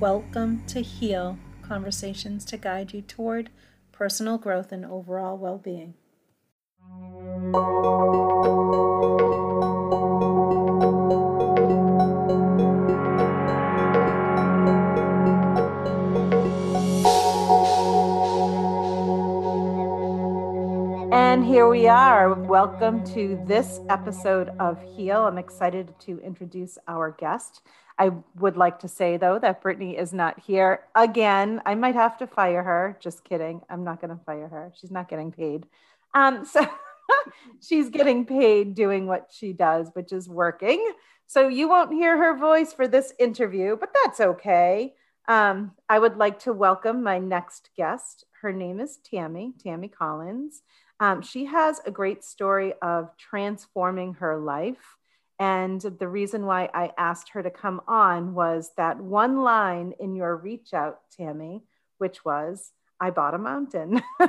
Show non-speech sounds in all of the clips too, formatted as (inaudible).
Welcome to Heal Conversations to guide you toward personal growth and overall well being. And here we are. Welcome to this episode of Heal. I'm excited to introduce our guest. I would like to say, though, that Brittany is not here again. I might have to fire her. Just kidding. I'm not going to fire her. She's not getting paid. Um, so (laughs) she's getting paid doing what she does, which is working. So you won't hear her voice for this interview, but that's okay. Um, I would like to welcome my next guest. Her name is Tammy, Tammy Collins. Um, she has a great story of transforming her life. And the reason why I asked her to come on was that one line in your reach out, Tammy, which was, I bought a mountain. (laughs)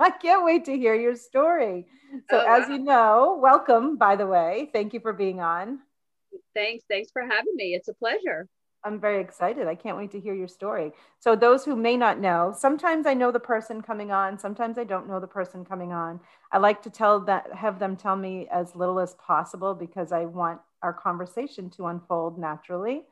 I can't wait to hear your story. So, oh, as you know, welcome, by the way. Thank you for being on. Thanks. Thanks for having me. It's a pleasure. I'm very excited. I can't wait to hear your story. So, those who may not know, sometimes I know the person coming on, sometimes I don't know the person coming on. I like to tell that, have them tell me as little as possible because I want our conversation to unfold naturally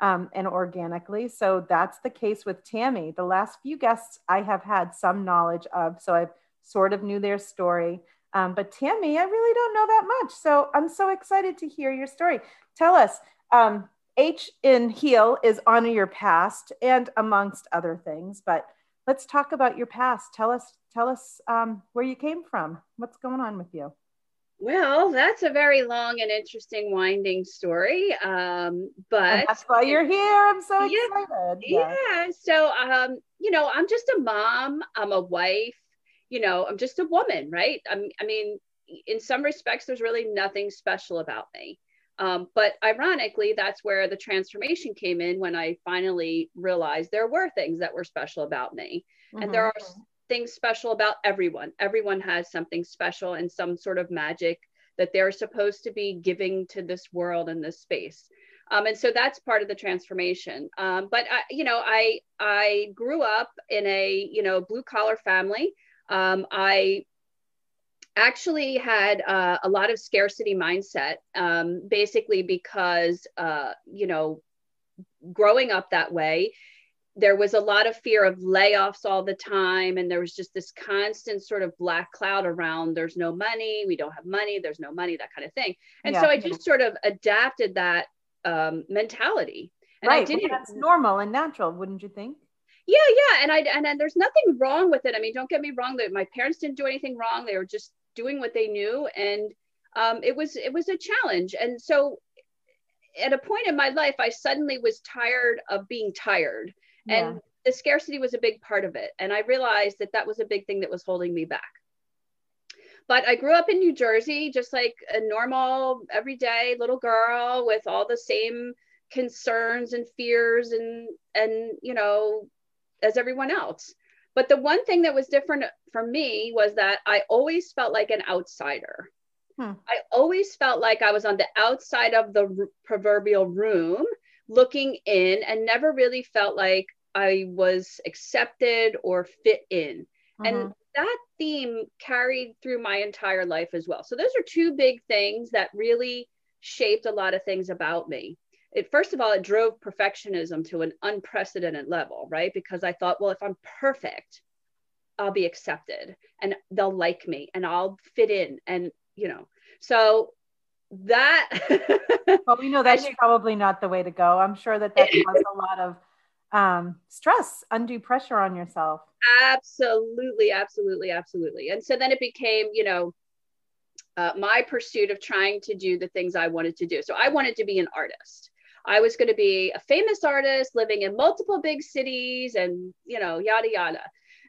um, and organically. So, that's the case with Tammy. The last few guests I have had some knowledge of, so I've sort of knew their story. Um, but Tammy, I really don't know that much. So, I'm so excited to hear your story. Tell us. Um, H in heal is honor your past and amongst other things. But let's talk about your past. Tell us, tell us um, where you came from. What's going on with you? Well, that's a very long and interesting, winding story. Um, but and that's why you're here. I'm so excited. Yeah. yeah. So, um, you know, I'm just a mom. I'm a wife. You know, I'm just a woman, right? I'm, I mean, in some respects, there's really nothing special about me. Um, but ironically, that's where the transformation came in when I finally realized there were things that were special about me. Mm-hmm. And there are things special about everyone. Everyone has something special and some sort of magic that they're supposed to be giving to this world and this space. Um, and so that's part of the transformation. Um, but I, you know, I I grew up in a you know blue collar family. Um, I actually had uh, a lot of scarcity mindset, um, basically because, uh, you know, growing up that way, there was a lot of fear of layoffs all the time. And there was just this constant sort of black cloud around there's no money, we don't have money, there's no money, that kind of thing. And yeah. so I just sort of adapted that um, mentality. And right. I didn't, well, that's normal and natural, wouldn't you think? yeah yeah and i and, and there's nothing wrong with it i mean don't get me wrong that my parents didn't do anything wrong they were just doing what they knew and um, it was it was a challenge. And so at a point in my life i suddenly was tired of being tired yeah. and the scarcity was a big part of it. And i realized that that was a big thing that was holding me back. But i grew up in new jersey just like a normal everyday little girl with all the same concerns and fears and and you know as everyone else but the one thing that was different for me was that I always felt like an outsider. Hmm. I always felt like I was on the outside of the r- proverbial room looking in and never really felt like I was accepted or fit in. Mm-hmm. And that theme carried through my entire life as well. So those are two big things that really shaped a lot of things about me it first of all it drove perfectionism to an unprecedented level right because i thought well if i'm perfect i'll be accepted and they'll like me and i'll fit in and you know so that (laughs) well we know that's probably not the way to go i'm sure that that caused a lot of um, stress undue pressure on yourself absolutely absolutely absolutely and so then it became you know uh, my pursuit of trying to do the things I wanted to do. So I wanted to be an artist. I was going to be a famous artist living in multiple big cities and, you know, yada, yada.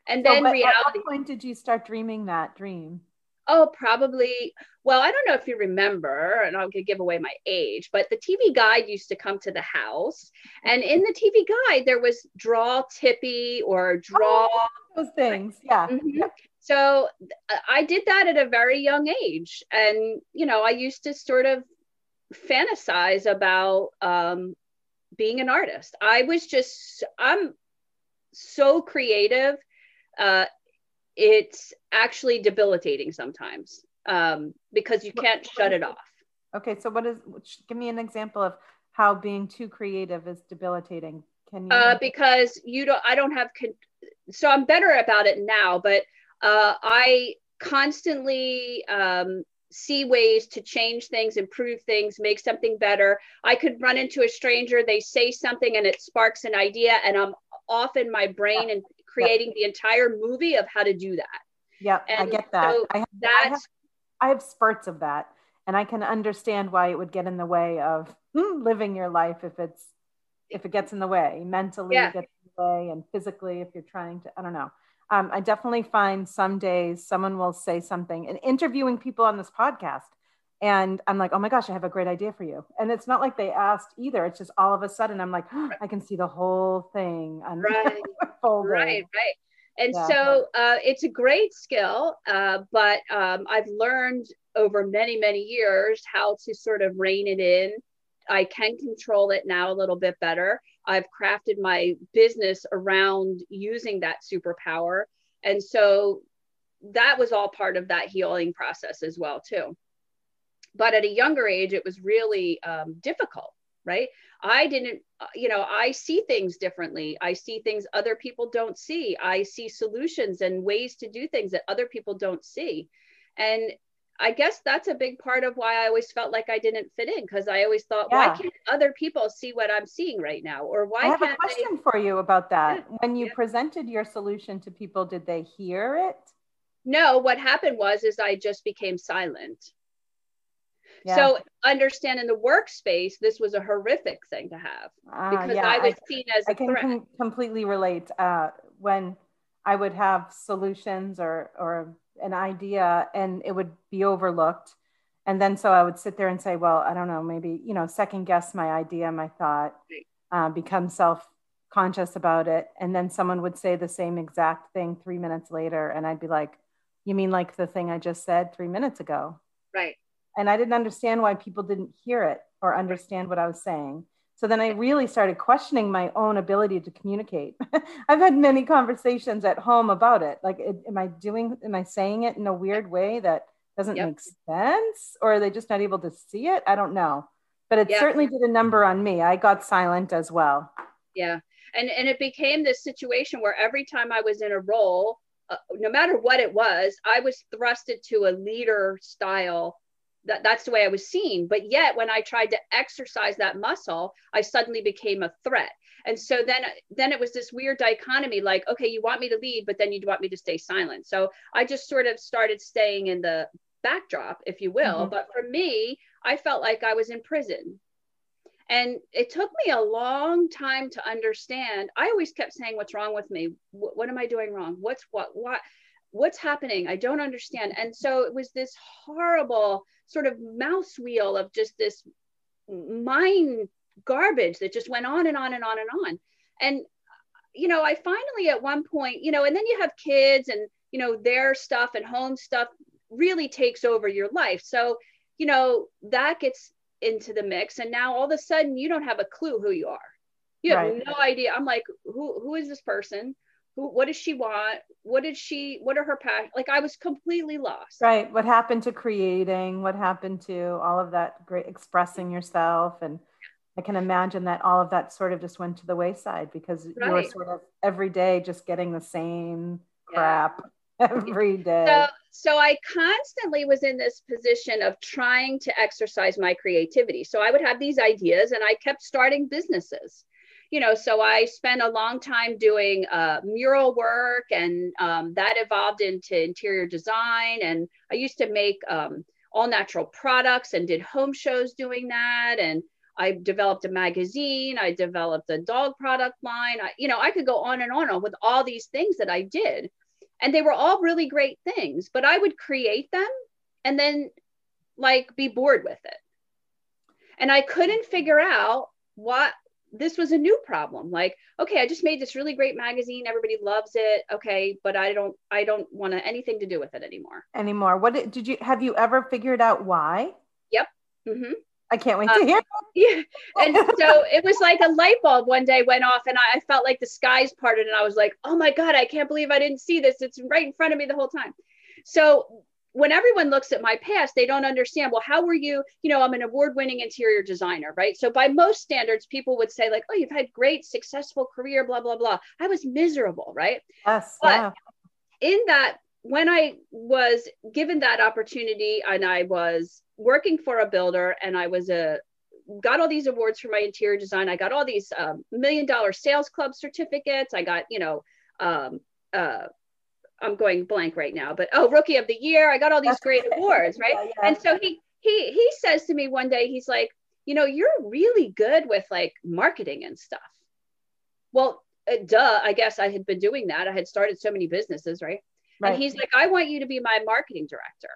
And then so, reality. At what point did you start dreaming that dream? Oh, probably. Well, I don't know if you remember, and I'll give away my age, but the TV guide used to come to the house, and in the TV guide there was draw Tippy or draw oh, those things. Yeah. Mm-hmm. So I did that at a very young age, and you know, I used to sort of fantasize about um, being an artist. I was just, I'm so creative. Uh, it's actually debilitating sometimes um, because you can't shut it off. Okay, so what is? Give me an example of how being too creative is debilitating. Can you? Uh, because you don't. I don't have. Con- so I'm better about it now, but uh, I constantly um, see ways to change things, improve things, make something better. I could run into a stranger, they say something, and it sparks an idea, and I'm off in my brain and creating the entire movie of how to do that. Yeah, I get that. So I, have, that's, I, have, I have spurts of that, and I can understand why it would get in the way of hmm, living your life if it's if it gets in the way mentally, yeah. gets in the way, and physically if you're trying to. I don't know. Um, I definitely find some days someone will say something and interviewing people on this podcast. And I'm like, oh my gosh, I have a great idea for you. And it's not like they asked either. It's just all of a sudden I'm like, oh, I can see the whole thing. right. (laughs) right, right. And yeah. so uh, it's a great skill, uh, but um, I've learned over many, many years how to sort of rein it in. I can control it now a little bit better. I've crafted my business around using that superpower. And so that was all part of that healing process as well, too. But at a younger age, it was really um, difficult, right? I didn't, uh, you know, I see things differently. I see things other people don't see. I see solutions and ways to do things that other people don't see. And I guess that's a big part of why I always felt like I didn't fit in because I always thought, yeah. why can't other people see what I'm seeing right now? Or why I have a question they... for you about that. Yeah. When you yeah. presented your solution to people, did they hear it? No, what happened was is I just became silent. So understand in the workspace, this was a horrific thing to have uh, because I was I, seen as a I can com- completely relate. Uh, when I would have solutions or or an idea and it would be overlooked. And then so I would sit there and say, well, I don't know, maybe, you know, second guess my idea, my thought, uh, become self conscious about it. And then someone would say the same exact thing three minutes later. And I'd be like, you mean like the thing I just said three minutes ago? Right. And I didn't understand why people didn't hear it or understand what I was saying. So then I really started questioning my own ability to communicate. (laughs) I've had many conversations at home about it. Like, am I doing, am I saying it in a weird way that doesn't yep. make sense? Or are they just not able to see it? I don't know. But it yep. certainly did a number on me. I got silent as well. Yeah. And, and it became this situation where every time I was in a role, uh, no matter what it was, I was thrusted to a leader style that that's the way I was seen. But yet, when I tried to exercise that muscle, I suddenly became a threat. And so then, then it was this weird dichotomy like, okay, you want me to lead, but then you want me to stay silent. So I just sort of started staying in the backdrop, if you will. Mm-hmm. But for me, I felt like I was in prison. And it took me a long time to understand. I always kept saying, What's wrong with me? What, what am I doing wrong? What's what? What? What's happening? I don't understand. And so it was this horrible sort of mouse wheel of just this mind garbage that just went on and on and on and on. And, you know, I finally at one point, you know, and then you have kids and, you know, their stuff and home stuff really takes over your life. So, you know, that gets into the mix. And now all of a sudden you don't have a clue who you are. You have right. no idea. I'm like, who who is this person? Who what does she want? What did she what are her passion like i was completely lost. Right. What happened to creating? What happened to all of that great expressing yourself? And i can imagine that all of that sort of just went to the wayside because right. you were sort of every day just getting the same crap yeah. (laughs) every day. so, so i constantly was in this position of trying to exercise my creativity. So i would have these ideas and i kept starting businesses you know, so I spent a long time doing uh, mural work, and um, that evolved into interior design. And I used to make um, all natural products and did home shows doing that. And I developed a magazine. I developed a dog product line. I, you know, I could go on and on, on with all these things that I did. and they were all really great things but i would create them and then like be bored with it and i couldn't figure out what this was a new problem like okay i just made this really great magazine everybody loves it okay but i don't i don't want anything to do with it anymore anymore what did, did you have you ever figured out why yep mm-hmm. I can't wait to hear. (laughs) yeah. And so it was like a light bulb one day went off and I, I, felt like the skies parted and I was like, oh my God, I can't believe I didn't see this. It's right in front of me the whole time. So when everyone looks at my past, they don't understand, well, how were you? You know, I'm an award winning interior designer, right? So by most standards, people would say, like, oh, you've had great, successful career, blah, blah, blah. I was miserable, right? Yes. But yeah. in that, when I was given that opportunity and I was working for a builder and I was a got all these awards for my interior design. I got all these um, million dollar sales club certificates. I got, you know, um, uh, I'm going blank right now, but oh, rookie of the year. I got all these great awards, right? Yeah, yeah. And so he he he says to me one day, he's like, you know, you're really good with like marketing and stuff. Well, uh, duh, I guess I had been doing that. I had started so many businesses, right? right? And he's like, I want you to be my marketing director.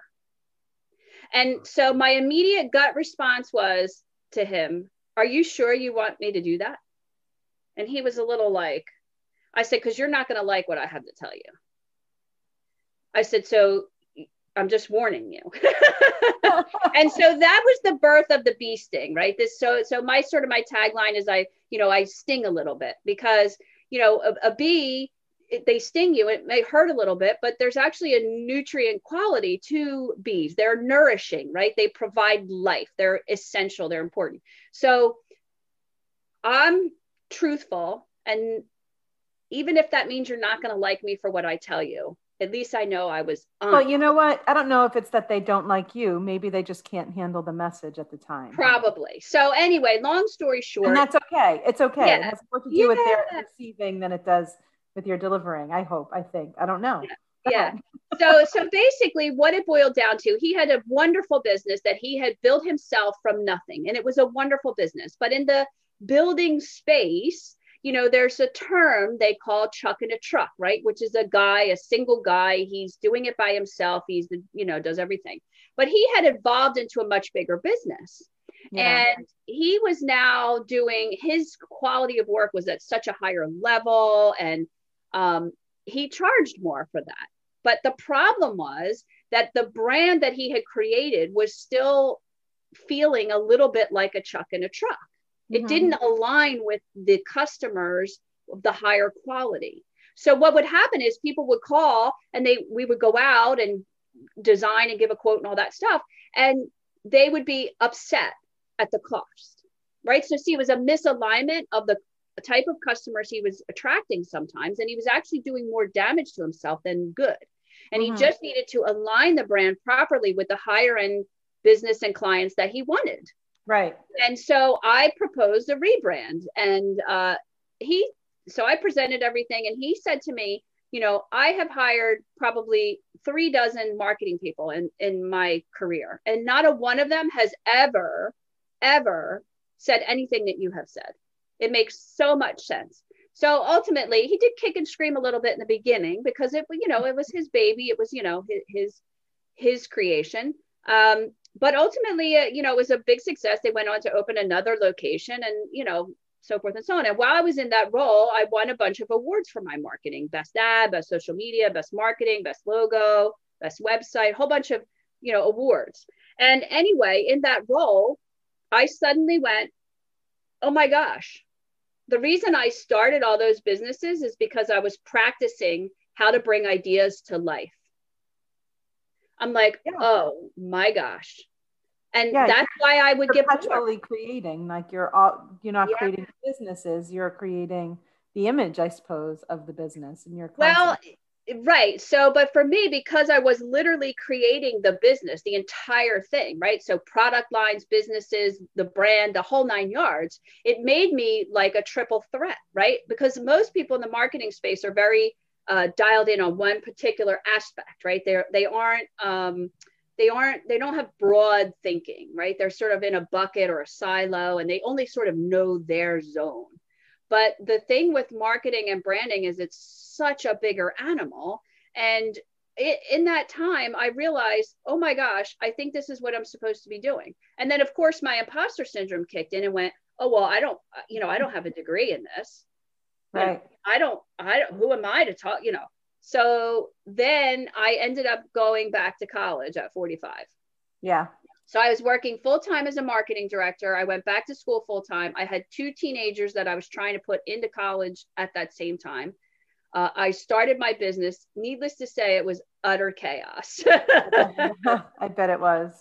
And so my immediate gut response was to him, Are you sure you want me to do that? And he was a little like, I said, Because you're not going to like what I have to tell you. I said, So I'm just warning you. (laughs) and so that was the birth of the bee sting, right? This so so my sort of my tagline is I, you know, I sting a little bit because, you know, a, a bee it, they sting you. It may hurt a little bit, but there's actually a nutrient quality to bees. They're nourishing, right? They provide life. They're essential. They're important. So I'm truthful. And even if that means you're not going to like me for what I tell you, at least I know I was. On. Well, you know what? I don't know if it's that they don't like you. Maybe they just can't handle the message at the time. Probably. So anyway, long story short, and that's okay. It's okay. Yeah. It has more to do yeah. with their receiving than it does with your delivering. I hope. I think. I don't know. Yeah. (laughs) so so basically, what it boiled down to, he had a wonderful business that he had built himself from nothing, and it was a wonderful business. But in the building space, you know, there's a term they call chuck in a truck, right? Which is a guy, a single guy. He's doing it by himself. He's the, you know, does everything. But he had evolved into a much bigger business. Yeah. And he was now doing his quality of work was at such a higher level and um, he charged more for that. But the problem was that the brand that he had created was still feeling a little bit like a chuck in a truck. Mm-hmm. It didn't align with the customers of the higher quality. So what would happen is people would call and they we would go out and design and give a quote and all that stuff and they would be upset at the cost. Right? So see it was a misalignment of the type of customers he was attracting sometimes and he was actually doing more damage to himself than good. And mm-hmm. he just needed to align the brand properly with the higher end business and clients that he wanted. Right. And so I proposed a rebrand and uh, he, so I presented everything and he said to me, you know, I have hired probably three dozen marketing people in, in my career, and not a one of them has ever, ever said anything that you have said. It makes so much sense. So ultimately, he did kick and scream a little bit in the beginning because it, you know, it was his baby. It was, you know, his his, his creation. Um, but ultimately, uh, you know, it was a big success. They went on to open another location and, you know, so forth and so on. And while I was in that role, I won a bunch of awards for my marketing best ad, best social media, best marketing, best logo, best website, whole bunch of, you know, awards. And anyway, in that role, I suddenly went, oh my gosh. The reason I started all those businesses is because I was practicing how to bring ideas to life. I'm like, yeah. oh my gosh. And yeah, that's why I would get perpetually creating. Like you're all you're not yeah. creating businesses, you're creating the image, I suppose, of the business and your well, right. So, but for me, because I was literally creating the business, the entire thing, right? So product lines, businesses, the brand, the whole nine yards, it made me like a triple threat, right? Because most people in the marketing space are very uh, dialed in on one particular aspect, right? They're they aren't um, they aren't they don't have broad thinking, right? They're sort of in a bucket or a silo, and they only sort of know their zone. But the thing with marketing and branding is it's such a bigger animal, And it, in that time, I realized, oh my gosh, I think this is what I'm supposed to be doing. And then, of course, my imposter syndrome kicked in and went, oh well, I don't, you know, I don't have a degree in this. Right. I don't, I don't. Who am I to talk? You know. So then I ended up going back to college at 45. Yeah. So I was working full time as a marketing director. I went back to school full time. I had two teenagers that I was trying to put into college at that same time. Uh, I started my business. Needless to say, it was utter chaos. (laughs) (laughs) I bet it was.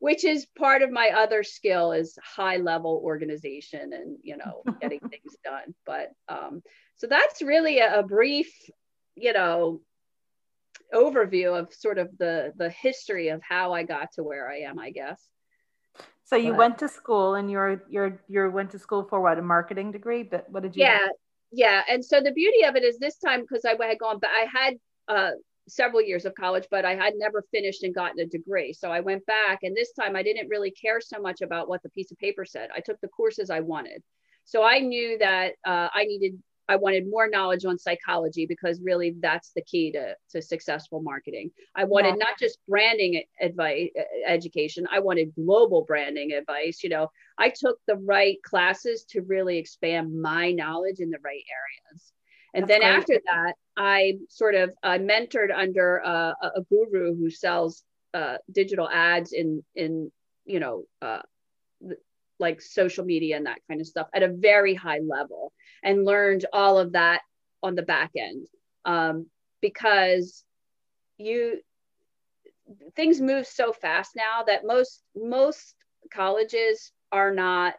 Which is part of my other skill is high level organization and you know (laughs) getting things done. But um, so that's really a, a brief, you know, overview of sort of the the history of how I got to where I am, I guess. So you but, went to school and you're you're you went to school for what a marketing degree, but what did you? Yeah, yeah. And so the beauty of it is this time because I had gone, but I had uh, several years of college, but I had never finished and gotten a degree. So I went back, and this time I didn't really care so much about what the piece of paper said. I took the courses I wanted. So I knew that uh, I needed I wanted more knowledge on psychology because really that's the key to, to successful marketing. I wanted yeah. not just branding advice, education, I wanted global branding advice. You know, I took the right classes to really expand my knowledge in the right areas. And that's then great. after that, I sort of uh, mentored under uh, a guru who sells uh, digital ads in, in you know, uh, like social media and that kind of stuff at a very high level and learned all of that on the back end um, because you things move so fast now that most most colleges are not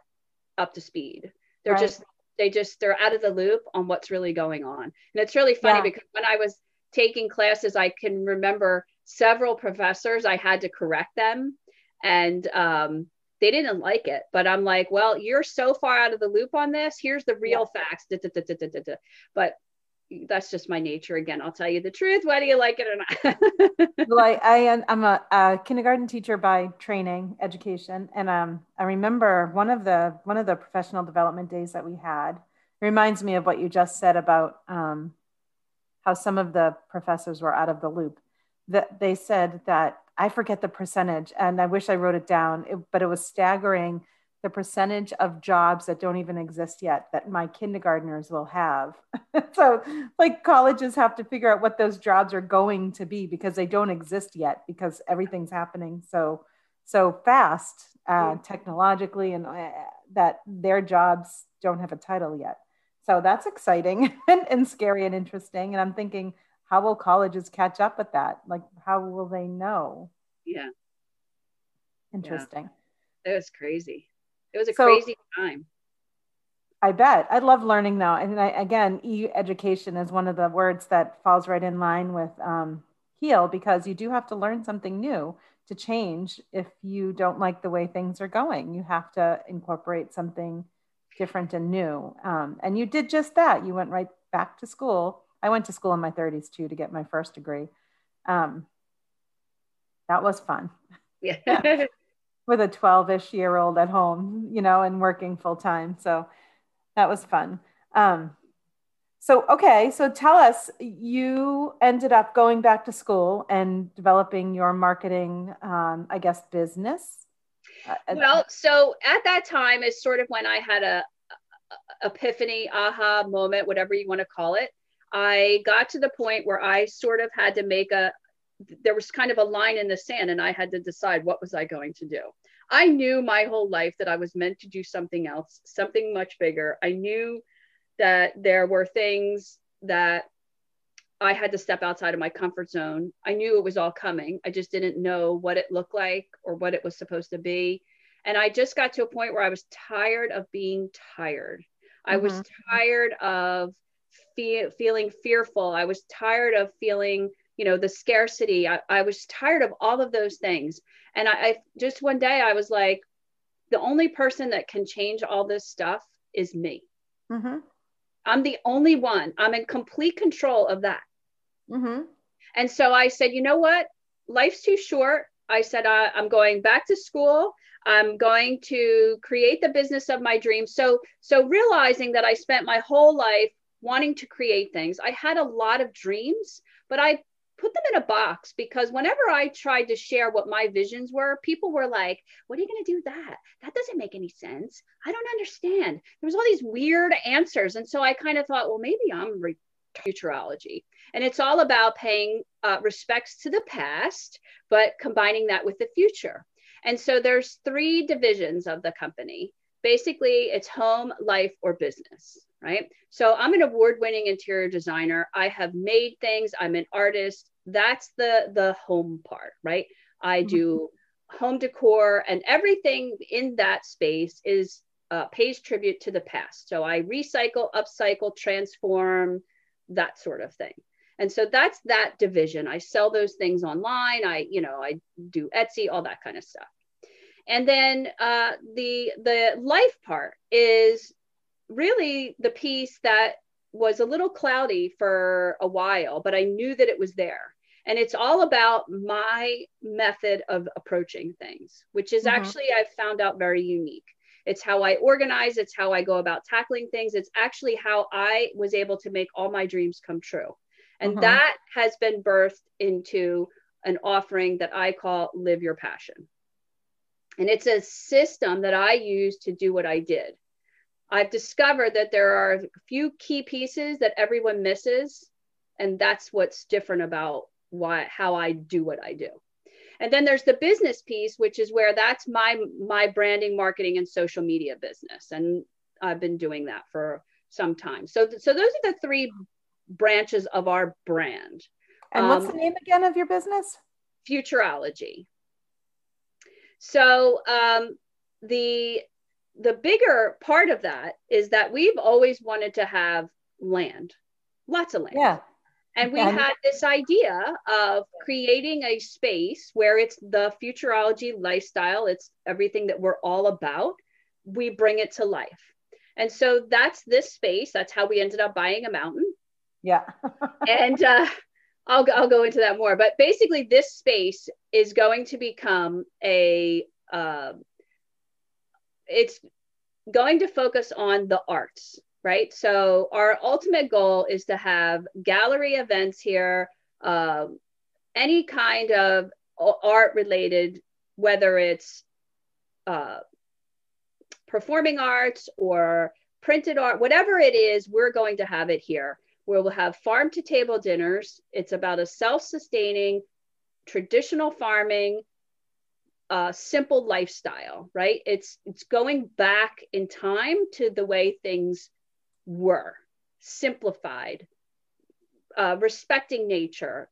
up to speed they're right. just they just they're out of the loop on what's really going on. And it's really funny yeah. because when i was taking classes i can remember several professors i had to correct them. And um, they didn't like it but i'm like well you're so far out of the loop on this. Here's the real yeah. facts. Da, da, da, but that's just my nature again. I'll tell you the truth whether you like it or not. (laughs) Well I, I am a, a, kindergarten teacher by training education and um, i remember one of the one of the professional development days that we had reminds me of what you just said about um, how some of the professors were out of the loop. That they said that I forget the percentage, and I wish I wrote it down, it, but it was staggering the percentage of jobs that don't even exist yet that my kindergartners will have. (laughs) so, like, colleges have to figure out what those jobs are going to be because they don't exist yet because everything's happening so so fast uh, technologically, and uh, that their jobs don't have a title yet. So that's exciting (laughs) and, and scary and interesting. And I'm thinking, how will colleges catch up with that? Like, how will they know? Yeah. Interesting. Yeah. It was crazy. It was a so, crazy time. I bet. I love learning though. And I, again, e-education is one of the words that falls right in line with um, heal because you do have to learn something new to change if you don't like the way things are going. You have to incorporate something different and new. Um, and you did just that. You went right back to school I went to school in my 30s too to get my first degree. Um, that was fun. Yeah. yeah. (laughs) With a 12 ish year old at home, you know, and working full time. So that was fun. Um, so, okay. So tell us, you ended up going back to school and developing your marketing, um, I guess, business. Uh, well, so at that time is sort of when I had a, a epiphany, aha moment, whatever you want to call it. I got to the point where I sort of had to make a, there was kind of a line in the sand and I had to decide what was I going to do. I knew my whole life that I was meant to do something else, something much bigger. I knew that there were things that I had to step outside of my comfort zone. I knew it was all coming. I just didn't know what it looked like or what it was supposed to be. And I just got to a point where I was tired of being tired. I mm-hmm. was tired of fe- feeling fearful. I was tired of feeling, you know, the scarcity. I, I was tired of all of those things. And I, I just one day I was like, the only person that can change all this stuff is me. Mm-hmm. I'm the only one. I'm in complete control of that. Mm-hmm. And so I said, you know what? Life's too short. I said, uh, I'm going back to school. I'm going to create the business of my dreams. So, so realizing that I spent my whole life wanting to create things. I had a lot of dreams, but I put them in a box because whenever I tried to share what my visions were, people were like, What are you going to do that? That doesn't make any sense. I don't understand. There was all these weird answers. And so I kind of thought, Well, maybe I'm re- futurology. And it's all about paying uh, respects to the past, but combining that with the future. And so there's three divisions of the company. Basically, it's home, life, or business right? So I'm an award-winning interior designer. I have made things. I'm an artist. That's the the home part, right? I mm-hmm. do home decor and everything in that space is uh, pays tribute to the past. So I recycle, upcycle, transform, that sort of thing. And so that's that division. I sell those things online. I, you know, I do Etsy, all that kind of stuff. And then uh, the the life part is really the piece that was a little cloudy for a while, but I knew that it was there. And it's all about my method of approaching things, which is mm-hmm. actually, I've found out very unique. It's how I organize, it's how I go about tackling things. It's actually how I was able to make all my dreams come true. And mm-hmm. that has been birthed into an offering that I call Live Your Passion. And it's a system that I use to do what I did. I've discovered that there are a few key pieces that everyone misses, and that's what's different about why how I do what I do. And then there's the business piece, which is where that's my my branding, marketing, and social media business, and I've been doing that for some time. So so those are the three branches of our brand. And what's um, the name again of your business? Futurology. So um, the the bigger part of that is that we've always wanted to have land, lots of land. Yeah. And we had this idea of creating a space where it's the futurology lifestyle, it's everything that we're all about. We bring it to life. And so that's this space. That's how we ended up buying a mountain. Yeah. (laughs) and uh, I'll, I'll go into that more. But basically, this space is going to become a uh, it's going to focus on the arts, right? So our ultimate goal is to have gallery events here, uh, any kind of art related, whether it's uh, performing arts or printed art, whatever it is, we're going to have it here. Where we'll have farm to table dinners. It's about a self sustaining, traditional farming uh, simple lifestyle, right? It's it's going back in time to the way things were, simplified, uh, respecting nature,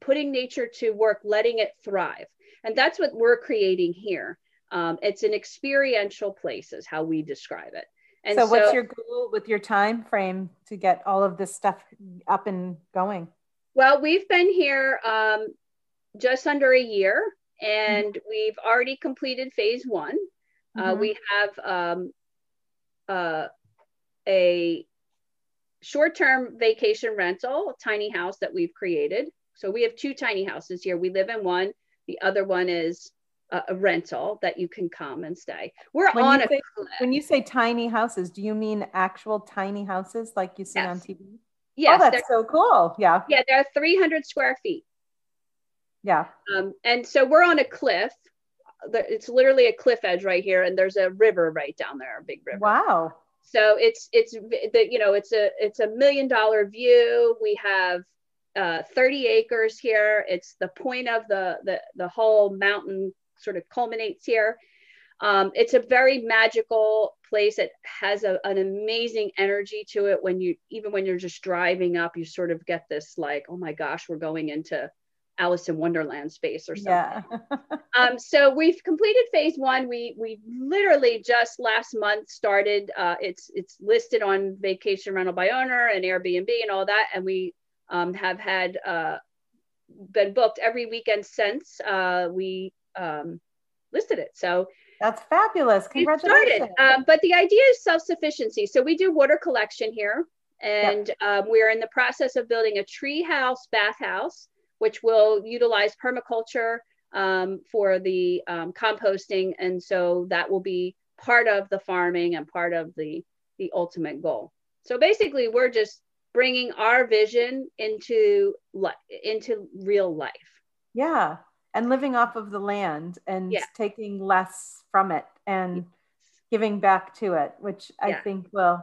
putting nature to work, letting it thrive, and that's what we're creating here. Um, it's an experiential place, is how we describe it. And so, so, what's your goal with your time frame to get all of this stuff up and going? Well, we've been here um, just under a year. Mm-hmm. and we've already completed phase one. Uh, mm-hmm. We have um, uh, a short-term vacation rental tiny house that we've created. So we have two tiny houses here. We live in one. The other one is a, a rental that you can come and stay. We're when on a say, when you say tiny houses, do you mean actual tiny houses like you see yes. on TV? Yes, oh, that's so cool. Yeah. Yeah, they're 300 square feet. Yeah. Um, and so we're on a cliff. It's literally a cliff edge right here, and there's a river right down there, a big river. Wow. So it's it's the you know it's a it's a million dollar view. We have uh, 30 acres here. It's the point of the the the whole mountain sort of culminates here. Um, it's a very magical place. It has a, an amazing energy to it. When you even when you're just driving up, you sort of get this like, oh my gosh, we're going into Alice in Wonderland space or something. Yeah. (laughs) um, so we've completed phase one. We we literally just last month started. Uh, it's it's listed on Vacation Rental by Owner and Airbnb and all that, and we um, have had uh, been booked every weekend since uh, we um, listed it. So that's fabulous. Congratulations. Um, but the idea is self sufficiency. So we do water collection here, and yep. um, we're in the process of building a tree house bathhouse which will utilize permaculture um, for the um, composting. And so that will be part of the farming and part of the, the ultimate goal. So basically, we're just bringing our vision into into real life. Yeah, and living off of the land and Yeah. taking less from it and giving back to it, which I think will.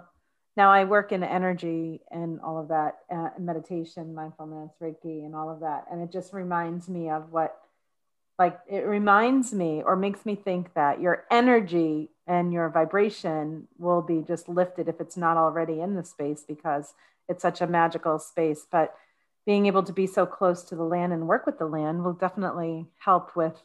Now I work in energy and all of that, uh, meditation, mindfulness, Reiki, and all of that, and it just reminds me of what, like, it reminds me or makes me think that your energy and your vibration will be just lifted if it's not already in the space because it's such a magical space. But being able to be so close to the land and work with the land will definitely help with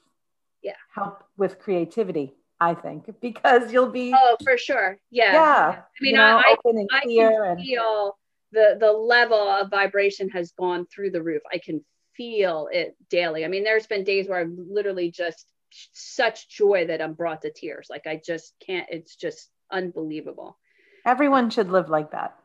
Yeah. help with creativity i think because you'll be Oh, for sure. Yeah. yeah, I mean, you know, I, and I can and feel the the level of vibration has gone through the roof. I can feel it daily. I mean, there's been days where I've literally just such joy that I'm brought to tears. Like I just can't. It's just unbelievable. everyone should live like that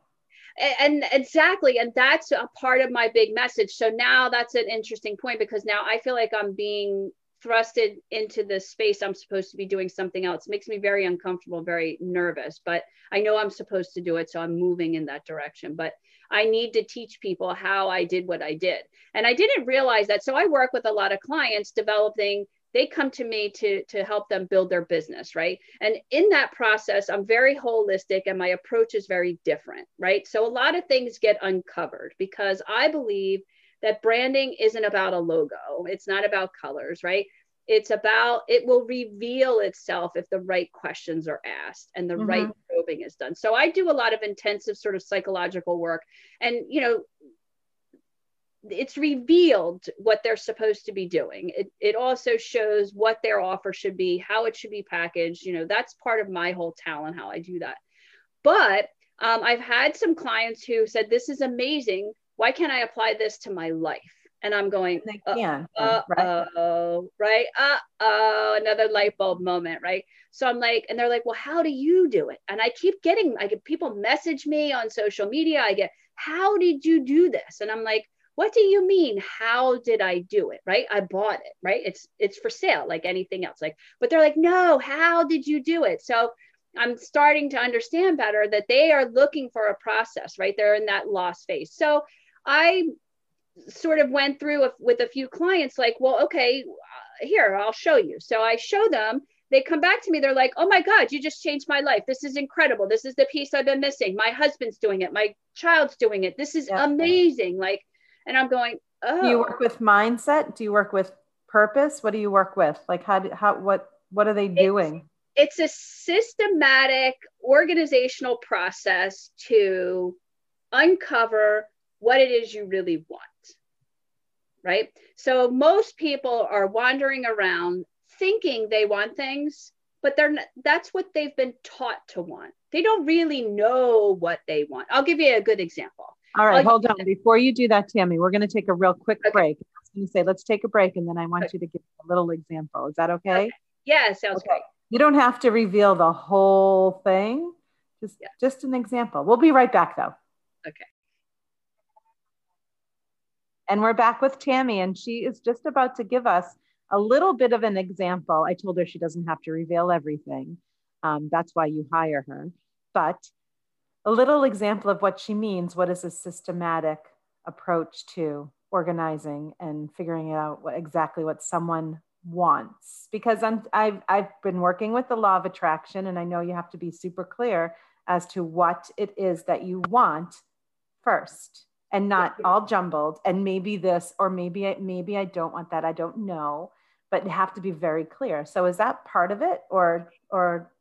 and exactly and that's a part of my big message so now that's an interesting point because now i feel like i'm being thrusted into the space i'm supposed to be doing something else. Makes me very uncomfortable very nervous but i know i'm supposed to do it so i'm moving in that direction. But i need to teach people how i did what i did. And i didn't realize that. So i work with a lot of clients developing they come to me to to help them build their business right? And in that process i'm very holistic and my approach is very different right? So a lot of things get uncovered because i believe that branding isn't about a logo it's not about colors right it's about it will reveal itself if the right questions are asked and the right probing is done so i do a lot of intensive sort of psychological work and you know it's revealed what they're supposed to be doing. It, it also shows what their offer should be, how it should be packaged. You know, that's part of my whole talent, how I do that. But um, I've had some clients who said, This is amazing. Why can't I apply this to my life? And I'm going, uh, can uh right oh, right? Uh oh, another light bulb moment, right? So I'm like, and they're like, well, how do you do it? And I keep getting, I get people message me on social media. I get, how did you do this? And I'm like, what do you mean? How did I do it? Right? I bought it, right? It's it's for sale, like anything else. Like, but they're like, no, how did you do it? So I'm starting to understand better that they are looking for a process, right? They're in that lost phase. So I sort of went through a, with a few clients like well okay uh, here i'll show you. So i show them they come back to me they're like oh my god you just changed my life. This is incredible. This is the piece i've been missing. My husband's doing it. My child's doing it. This is Yeah. amazing. Like and i'm going oh do you work with mindset? Do you work with purpose? What do you work with? Like how do, how what what are they doing? it's a systematic organizational process to uncover what it is you really want. Right? So most people are wandering around thinking they want things, but they're not, that's what they've been taught to want. They don't really know what they want. I'll give you a good example. all right I'll- hold on before you do that tammy we're going to take a real quick Okay. break i was going to say let's take a break and then i want Okay. you to give a little example is that okay Yeah, sounds Okay. You don't have to reveal the whole thing. Just Yeah. just an example. We'll be right back though. Okay. And we're back with Tammy, and she is just about to give us a little bit of an example. I told her she doesn't have to reveal everything. Um, that's why you hire her. But a little example of what she means. What is a systematic approach to organizing and figuring out what, exactly what someone wants? Because I'm, I've, I've been working with the law of attraction, and I know you have to be super clear as to what it is that you want first and not all jumbled and maybe this or maybe I, maybe I don't want that I don't know but have to be very clear so is that part of it or or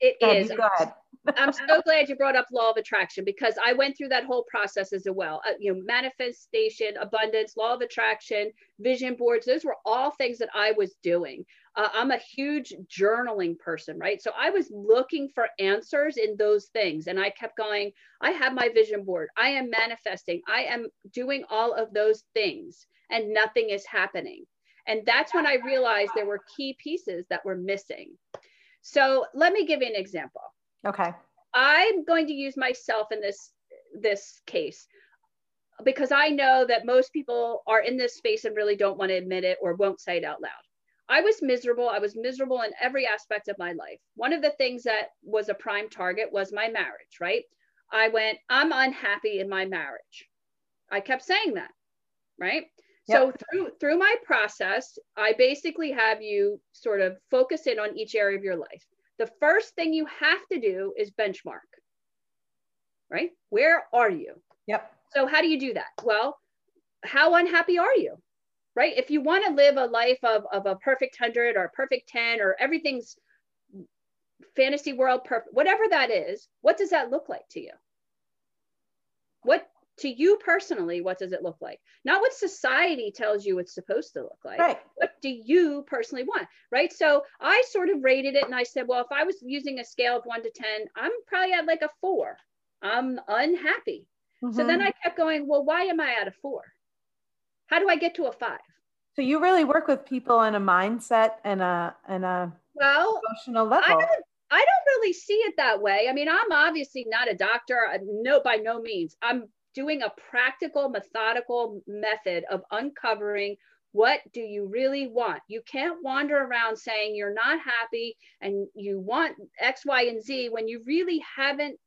It is. you go ahead I'm so glad you brought up law of attraction because I went through that whole process as well. Uh, you know, manifestation, abundance, law of attraction, vision boards. Those were all things that I was doing. Uh, I'm a huge journaling person, right? So I was looking for answers in those things, and I kept going. I have my vision board. I am manifesting. I am doing all of those things, and nothing is happening. And that's when I realized there were key pieces that were missing. So let me give you an example. okay I'm going to use myself in this this case because I know that most people are in this space and really don't want to admit it or won't say it out loud. I was miserable. I was miserable in every aspect of my life. One of the things that was a prime target was my marriage, right? I went, I'm unhappy in my marriage. I kept saying that, right? Yep. So through through my process, I basically have you sort of focus in on each area of your life. The first thing you have to do is benchmark. Right? Where are you? Yep. So how do you do that? Well, how unhappy are you? Right? If you want to live a life of, of a perfect 100 or a perfect 10 or everything's fantasy world perfect, whatever that is, what does that look like to you? What to you personally, what does it look like? Not what society tells you it's supposed to look like. Right. What do you personally want? Right. So I sort of rated it and I said, well, if I was using a scale of one to 10, I'm probably at like a four. I'm unhappy. Mm-hmm. So then mm-hmm. I kept going, well, why am I at a four? How do I get to a five? So you really work with people in a mindset and a and a well emotional level. I don't, I don't really see it that way. I mean, I'm obviously not a doctor. No, by no means. I'm doing a practical, methodical method of uncovering what do you really want. You can't wander around saying you're not happy and you want X, Y, and Z when you really haven't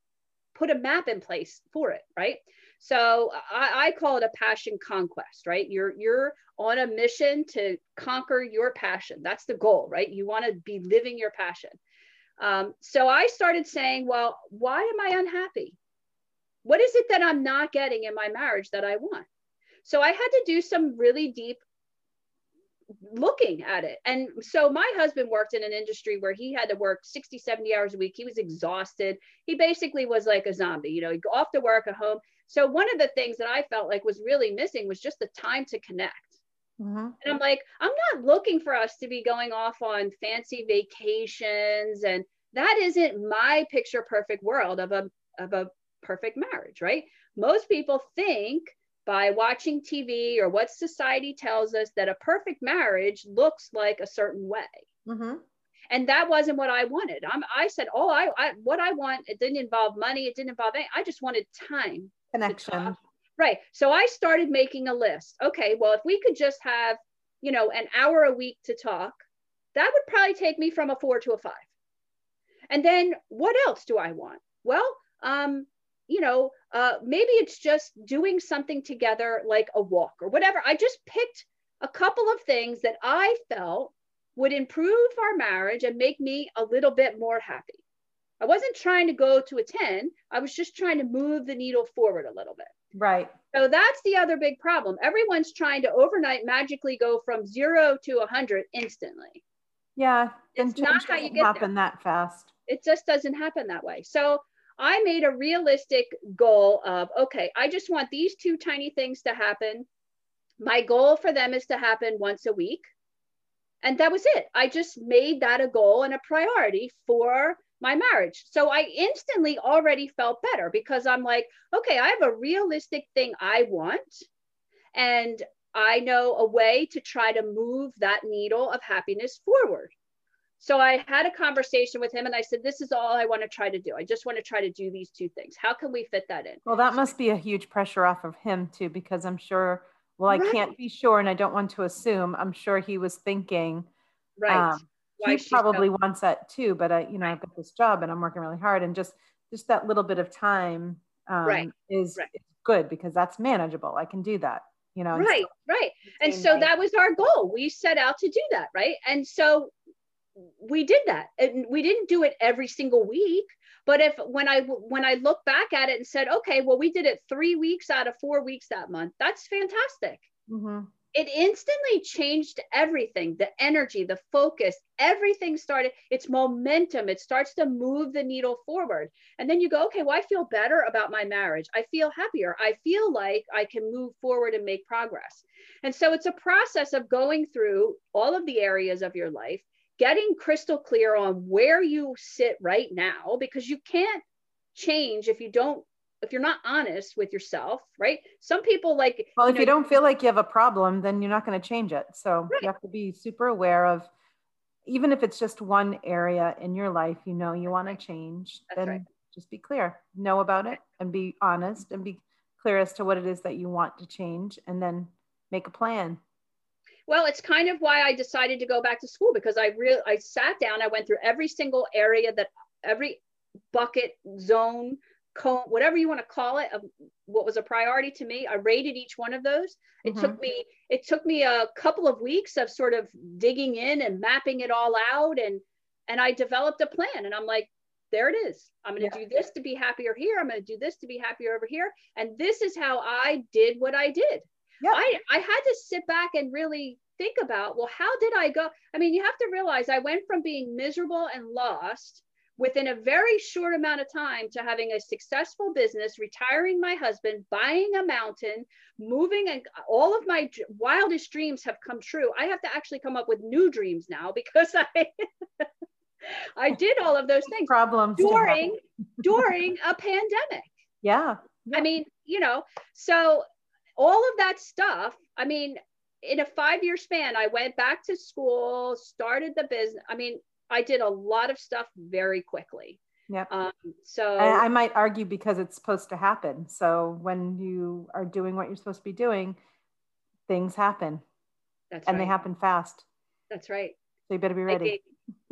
put a map in place for it, right? So I, I, call it a passion conquest, right? You're you're on a mission to conquer your passion. That's the goal, right? You want to be living your passion. Um, so I started saying, well, why am I unhappy? What is it that I'm not getting in my marriage that I want? So I had to do some really deep looking at it. And so my husband worked in an industry where he had to work 60, 70 hours a week. He was exhausted. He basically was like a zombie, you know, he'd go off to work at home. So one of the things that I felt like was really missing was just the time to connect. Mm-hmm. And I'm like, I'm not looking for us to be going off on fancy vacations. And that isn't my picture perfect world of a, of a perfect marriage, right? Most people think by watching TV or what society tells us that a perfect marriage looks like a certain way. Mm-hmm. And that wasn't what I wanted. I'm, I said, oh, I, I, what I want, it didn't involve money. It didn't involve anything. I just wanted time. Connection. Right. So I started making a list. Okay, well, if we could just have, you know, an hour a week to talk, that would probably take me from a four to a five. And then what else do I want? Well, um, you know, uh, maybe it's just doing something together like a walk or whatever. I just picked a couple of things that I felt would improve our marriage and make me a little bit more happy. I wasn't trying to go to a 10, I was just trying to move the needle forward a little bit. Right. So that's the other big problem. Everyone's trying to overnight magically go from zero to 100 instantly. Yeah. It's not how you get happen there. that fast. It just doesn't happen that way. So I made a realistic goal of, okay, I just want these two tiny things to happen. My goal for them is to happen once a week. And that was it. I just made that a goal and a priority for my marriage. So I instantly already felt better because I'm like, okay, I have a realistic thing I want. And I know a way to try to move that needle of happiness forward. So I had a conversation with him and I said, This is all I want to try to do. I just want to try to do these two things. How can we fit that in? Well, that must be a huge pressure off of him too, because I'm sure, well, I right. can't be sure and I don't want to assume. I'm sure he was thinking, right. Um, he probably wants that too, but I, you know, I've got this job and I'm working really hard and just, just that little bit of time um, right. Is, right. good because that's manageable. I can do that you know right right and so night. that was our goal we set out to do that right and so we did that and we didn't do it every single week but if when i when i look back at it and said okay well we did it three weeks out of four weeks that month that's fantastic mm-hmm. It instantly changed everything the energy the focus everything started it's momentum it starts to move the needle forward. And then you go okay well i feel better about my marriage. I feel happier. I feel like i can move forward and make progress. And so it's a process of going through all of the areas of your life getting crystal clear on where you sit right now because you can't change if you don't if you're not honest with yourself right? Some people like well you if know, you don't feel like you have a problem then you're not going to change it. So right. you have to be super aware of even if it's just one area in your life you know you want to change That's then right. just be clear. Know about it and be honest and be clear as to what it is that you want to change and then make a plan. Well, it's kind of why I decided to go back to school because I really I sat down, I went through every single area that every bucket zone cone, whatever you want to call it, of what was a priority to me. I rated each one of those. It mm-hmm. took me it took me a couple of weeks of sort of digging in and mapping it all out and and I developed a plan and I'm like there it is. I'm going to yeah. do this to be happier here. I'm going to do this to be happier over here. And this is how I did what I did. Yeah. I, I had to sit back and really think about, well, how did I go? I mean, you have to realize I went from being miserable and lost within a very short amount of time to having a successful business, retiring my husband, buying a mountain, moving, and all of my wildest dreams have come true. I have to actually come up with new dreams now because (laughs) I. I did all of those things problems during during a pandemic. Yeah. yeah. I mean, you know, so all of that stuff, I mean, in a 5-year span, I went back to school, started the business. I mean, I did a lot of stuff very quickly. Yeah. Um, so I, I might argue because it's supposed to happen. So when you are doing what you're supposed to be doing, things happen. That's right. and right. they happen fast. That's right. So you better be ready.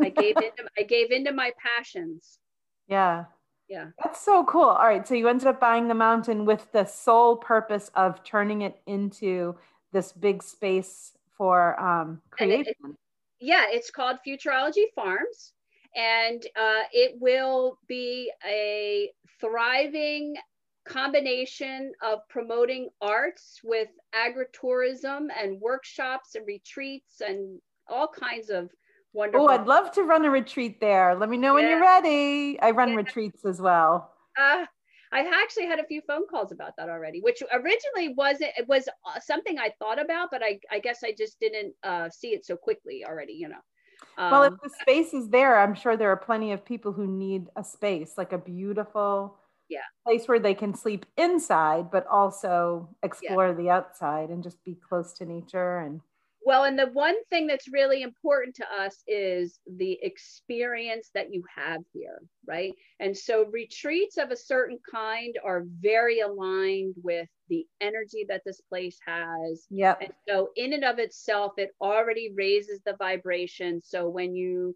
I gave, I gave into I gave into my passions. Yeah. Yeah. That's so cool. All right. So you ended up buying the mountain with the sole purpose of turning it into this big space for um, creation. It, yeah, it's called Futurology Farms, and uh, it will be a thriving combination of promoting arts with agritourism and workshops and retreats and all kinds of wonderful. Oh, I'd love to run a retreat there. Let me know when you're ready. I run yeah. retreats as well. Uh, I actually had a few phone calls about that already, which originally wasn't, it was uh, something I thought about, but I, I guess I just didn't uh, see it so quickly already, you know. Um, well, if um, the space is there, I'm sure there are plenty of people who need a space, like a beautiful yeah. place where they can sleep inside, but also explore yeah. the outside and just be close to nature and well, and the one thing that's really important to us is the experience that you have here, right? And so retreats of a certain kind are very aligned with the energy that this place has. Yeah. And so in and of itself, it already raises the vibration. So when you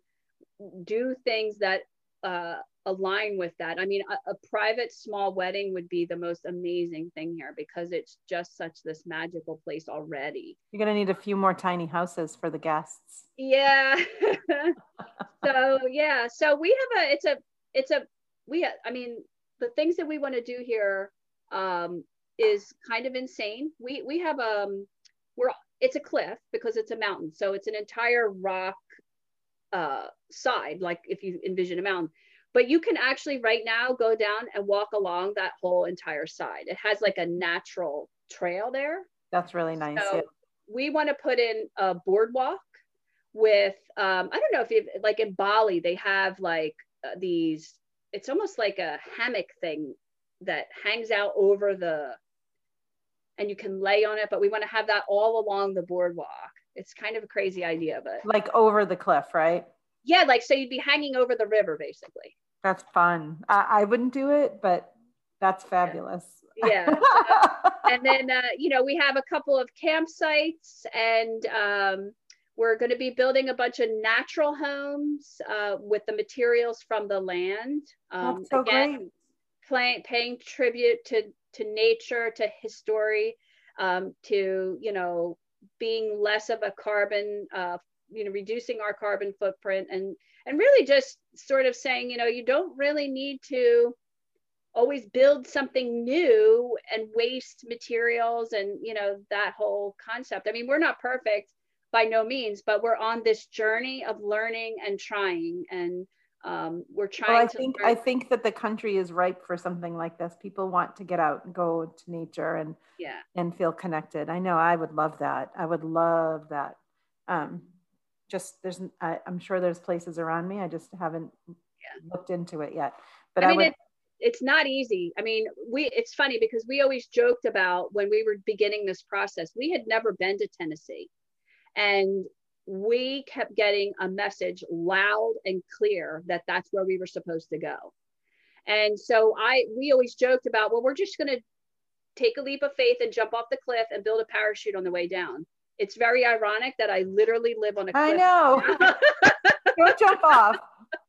do things that uh, align with that. I mean, a, a, private small wedding would be the most amazing thing here because it's just such this magical place already. You're gonna need a few more tiny houses for the guests. Yeah. (laughs) (laughs) so yeah, so we have a it's a it's a we I mean the things that we want to do here um, is kind of insane. We we have um we're it's a cliff because it's a mountain, so it's an entire rock uh, side, like if you envision a mountain but you can actually right now go down and walk along that whole entire side. It has like a natural trail there. That's really nice. So yeah. We want to put in a boardwalk with, um, I don't know if you like in Bali, they have like uh, these, it's almost like a hammock thing that hangs out over the, and you can lay on it, but we want to have that all along the boardwalk. It's kind of a crazy idea, but like over the cliff, right? Yeah, like so you'd be hanging over the river basically. That's fun. I, I wouldn't do it, but that's fabulous. Yeah. yeah. (laughs) and then, uh, you know, we have a couple of campsites and um, we're going to be building a bunch of natural homes uh, with the materials from the land. Um, that's so again, great. Playing, paying tribute to, to nature, to history, um, to, you know, being less of a carbon, uh, you know, reducing our carbon footprint and and really just sort of saying, you know, you don't really need to always build something new and waste materials and, you know, that whole concept. I mean, we're not perfect by no means, but we're on this journey of learning and trying and um, we're trying well, I think learn. I think that the country is ripe for something like this. People want to get out and go to nature and yeah and feel connected. I know I would love that. I would love that. Um, just there's I, am sure there's places around me i just haven't yeah. looked into it yet. But i mean I would, it, it's not easy. I mean we it's funny because we always joked about when we were beginning this process we had never been to tennessee. And we kept getting a message loud and clear that that's where we were supposed to go. And so i we always joked about well we're just going to take a leap of faith and jump off the cliff and build a parachute on the way down it's very ironic that I literally live on a cliff. I know. (laughs) Don't jump off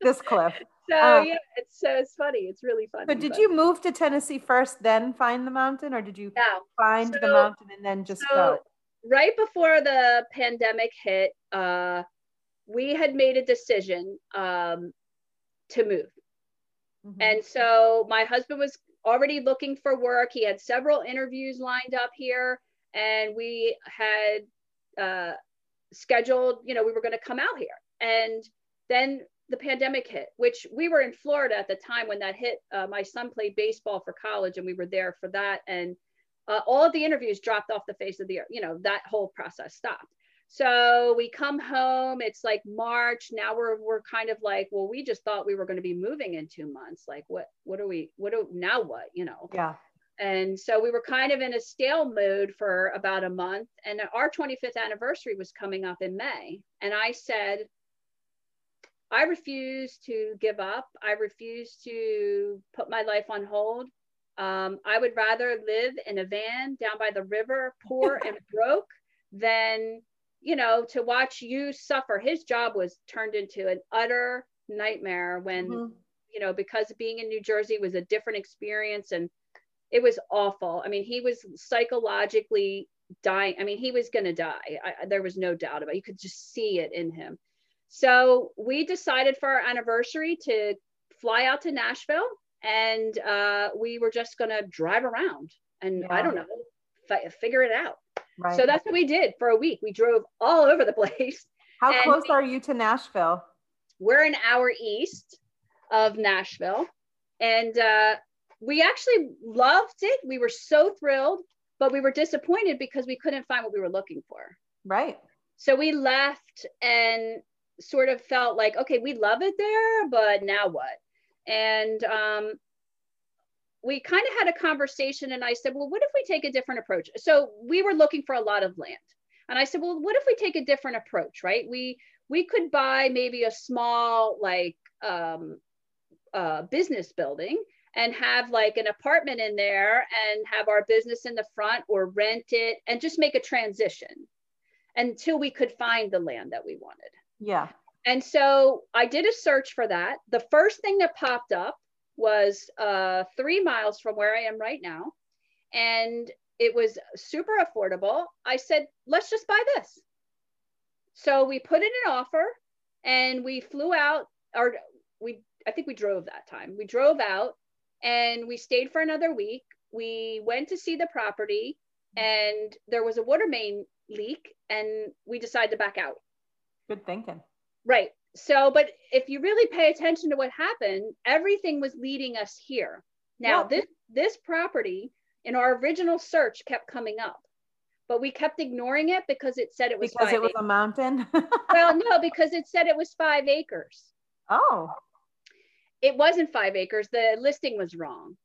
this cliff. so uh, yeah, it's so it's funny. It's really funny. But did but... you move to Tennessee first, then find the mountain, or did you no. find so, the mountain and then just so go? Right before the pandemic hit, uh, we had made a decision um, to move. Mm-hmm. And so my husband was already looking for work. He had several interviews lined up here, and we had uh, scheduled, you know, we were going to come out here. And then the pandemic hit, which we were in Florida at the time when that hit. Uh, my son played baseball for college, and we were there for that. And uh, all of the interviews dropped off the face of the earth. You know, that whole process stopped. So we come home, it's like March. Now we're we're kind of like, well, we just thought we were going to be moving in two months. Like what what are we what do now what, you know? Yeah. And so we were kind of in a stale mood for about a month. And our 25th anniversary was coming up in May. And I said, I refuse to give up. I refuse to put my life on hold. Um, I would rather live in a van down by the river, poor (laughs) and broke, than you know, to watch you suffer. His job was turned into an utter nightmare when, mm-hmm. you know, because being in New Jersey was a different experience and it was awful. I mean, he was psychologically dying. I mean, he was going to die. I, there was no doubt about it. You could just see it in him. So we decided for our anniversary to fly out to Nashville and uh, we were just going to drive around and yeah. I don't know, figure it out. Right. So that's what we did for a week. We drove all over the (laughs) place. How close we, are you to Nashville? We're an hour east of Nashville. And uh, we actually loved it. We were so thrilled, but we were disappointed because we couldn't find what we were looking for. Right. So we left and sort of felt like, okay, we love it there, but now what? And um, we kind of had a conversation and I said, well, what if we take a different approach? So we were looking for a lot of land. And I said, well, what if we take a different approach, right? We we could buy maybe a small like um, uh, business building and have like an apartment in there and have our business in the front or rent it and just make a transition until we could find the land that we wanted. Yeah. And so I did a search for that. The first thing that popped up was uh, three miles from where I am right now. And it was super affordable. I said, let's just buy this. So we put in an offer and we flew out, or we, I think we drove that time. We drove out and we stayed for another week. We went to see the property mm-hmm. and there was a water main leak and we decided to back out. Good thinking. Right so but if you really pay attention to what happened everything was leading us here now this this property in our original search kept coming up but we kept ignoring it because it said it was because it was acres. a mountain (laughs) well no because it said it was five acres oh it wasn't five acres the listing was wrong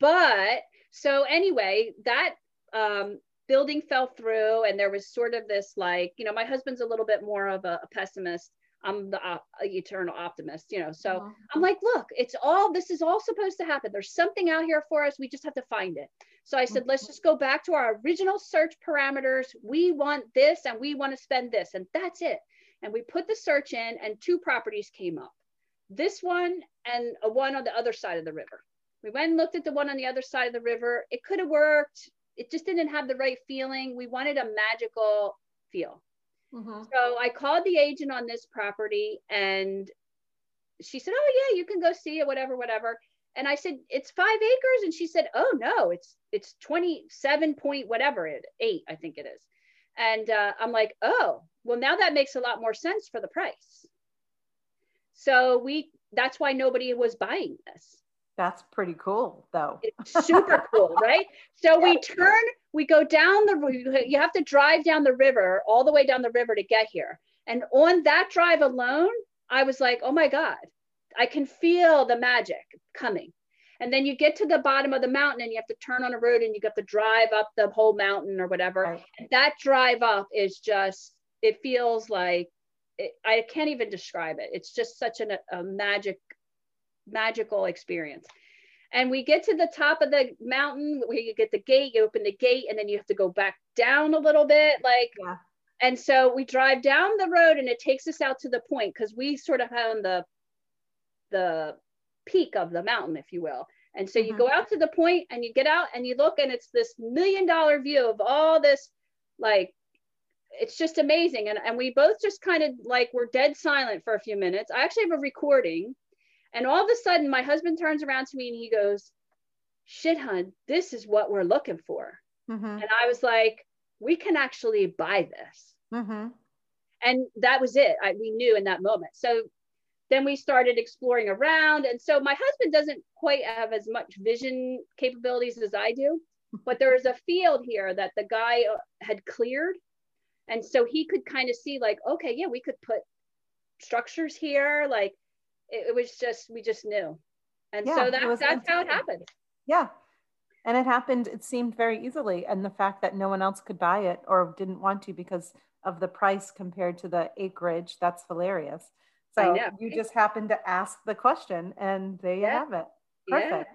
but so anyway that um, building fell through and there was sort of this like you know my husband's a little bit more of a, a pessimist I'm the uh, eternal optimist, you know. So. I'm like, look, it's all this is all supposed to happen. There's something out here for us. We just have to find it. So I said, mm-hmm. let's just go back to our original search parameters. We want this and we want to spend this, and that's it. And we put the search in, and two properties came up this one and a one on the other side of the river. We went and looked at the one on the other side of the river. It could have worked. It just didn't have the right feeling. We wanted a magical feel. Mm-hmm. So I called the agent on this property and she said, Oh yeah, you can go see it, whatever, whatever. And I said, It's five acres. And she said, Oh no, it's it's 27 point whatever it eight, I think it is. And uh, I'm like, oh, well, now that makes a lot more sense for the price. So we that's why nobody was buying this. That's pretty cool, though. It's super (laughs) cool, right? So we turn, we go down the, you have to drive down the river, all the way down the river to get here. And on that drive alone, I was like, oh my God, I can feel the magic coming. And then you get to the bottom of the mountain and you have to turn on a road and you got to drive up the whole mountain or whatever. Right. That drive up is just, it feels like, it, I can't even describe it. It's just such an, a magic magical experience. And we get to the top of the mountain where you get the gate, you open the gate, and then you have to go back down a little bit. Like, yeah. and so we drive down the road and it takes us out to the point because we sort of have the the peak of the mountain, if you will. And so you Mhm. go out to the point and you get out and you look and it's this million dollar view of all this like it's just amazing. And, and we both just kind of like were dead silent for a few minutes. I actually have a recording. And all of a sudden my husband turns around to me and he goes, Shit, hun, this is what we're looking for. Mm-hmm. And I was like, we can actually buy this. Mm-hmm. And that was it. I, we knew in that moment. So then we started exploring around. And so my husband doesn't quite have as much vision capabilities as I do, but there is a field here that the guy had cleared. And so he could kind of see, like, okay, yeah, we could put structures here. Like it, it was just, we just knew. And Yeah, so that, was that's how it happened. Yeah. And it happened, it seemed very easily. And the fact that no one else could buy it or didn't want to because of the price compared to the acreage, that's hilarious. So you just happened to ask the question and there you Yeah. have it. Yeah. Perfect.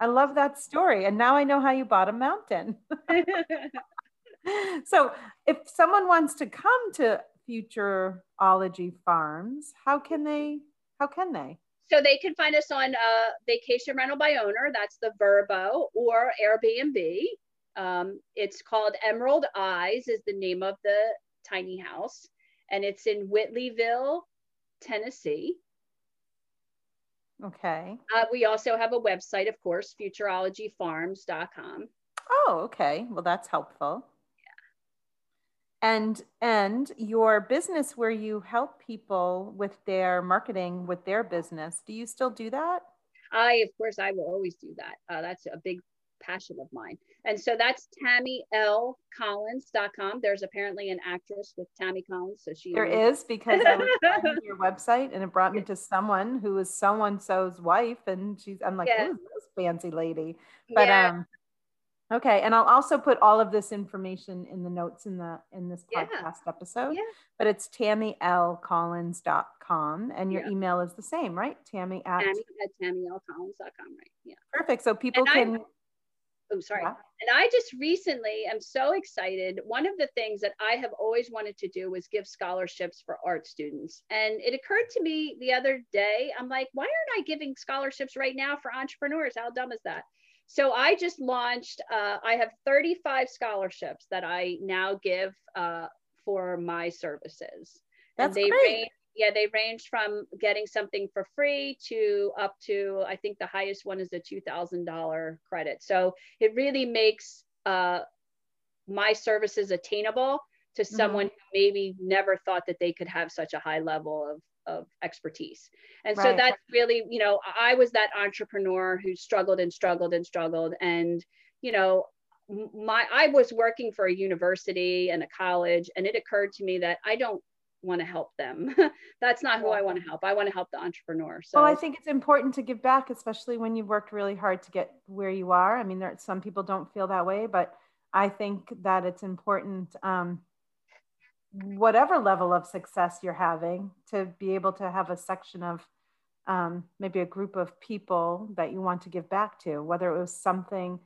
I love that story. And now I know how you bought a mountain. (laughs) (laughs) so if someone wants to come to Futurology Farms, how can they, how can they? so they can find us on uh, vacation rental by owner that's the VRBO or airbnb um, it's called emerald eyes is the name of the tiny house and it's in whitleyville tennessee Okay. uh, we also have a website of course futurologyfarms.com Oh, okay. Well, that's helpful. And and your business where you help people with their marketing with their business, do you still do that? i of course i will always do that uh, that's a big passion of mine and so that's tammylcollins.com there's apparently an actress with tammy collins so she There is because I was (laughs) your website and it brought me to someone who is so and so's wife, and she's I'm like, Yeah. who's this fancy lady? But yeah. um, okay, and I'll also put all of this information in the notes in the in this Yeah. podcast episode. Yeah. But it's tammylcollins.com and your Yeah. email is the same, right? Tammy at Tammy at tammylcollins.com, right? Yeah. perfect. So people And I- can Oh, sorry. Yeah. And I just recently am so excited. One of the things that I have always wanted to do was give scholarships for art students. And it occurred to me the other day, I'm like, why aren't I giving scholarships right now for entrepreneurs? How dumb is that? So I just launched, uh, I have 35 scholarships that I now give uh, for my services. That's and they great. range, yeah, they range from getting something for free to up to I think the highest one is a two thousand dollar credit. So it really makes uh, my services attainable to Mm-hmm. someone who maybe never thought that they could have such a high level of of expertise. And so that's really, you know, I was that entrepreneur who struggled and struggled and struggled and you know my I was working for a university and a college and it occurred to me that I don't want to help them. (laughs) That's not who I want to help. I want to help the entrepreneur. So Well, I think it's important to give back, especially when you've worked really hard to get where you are. I mean, there some people don't feel that way, but I think that it's important, um, whatever level of success you're having, to be able to have a section of um, maybe a group of people that you want to give back to, whether it was something,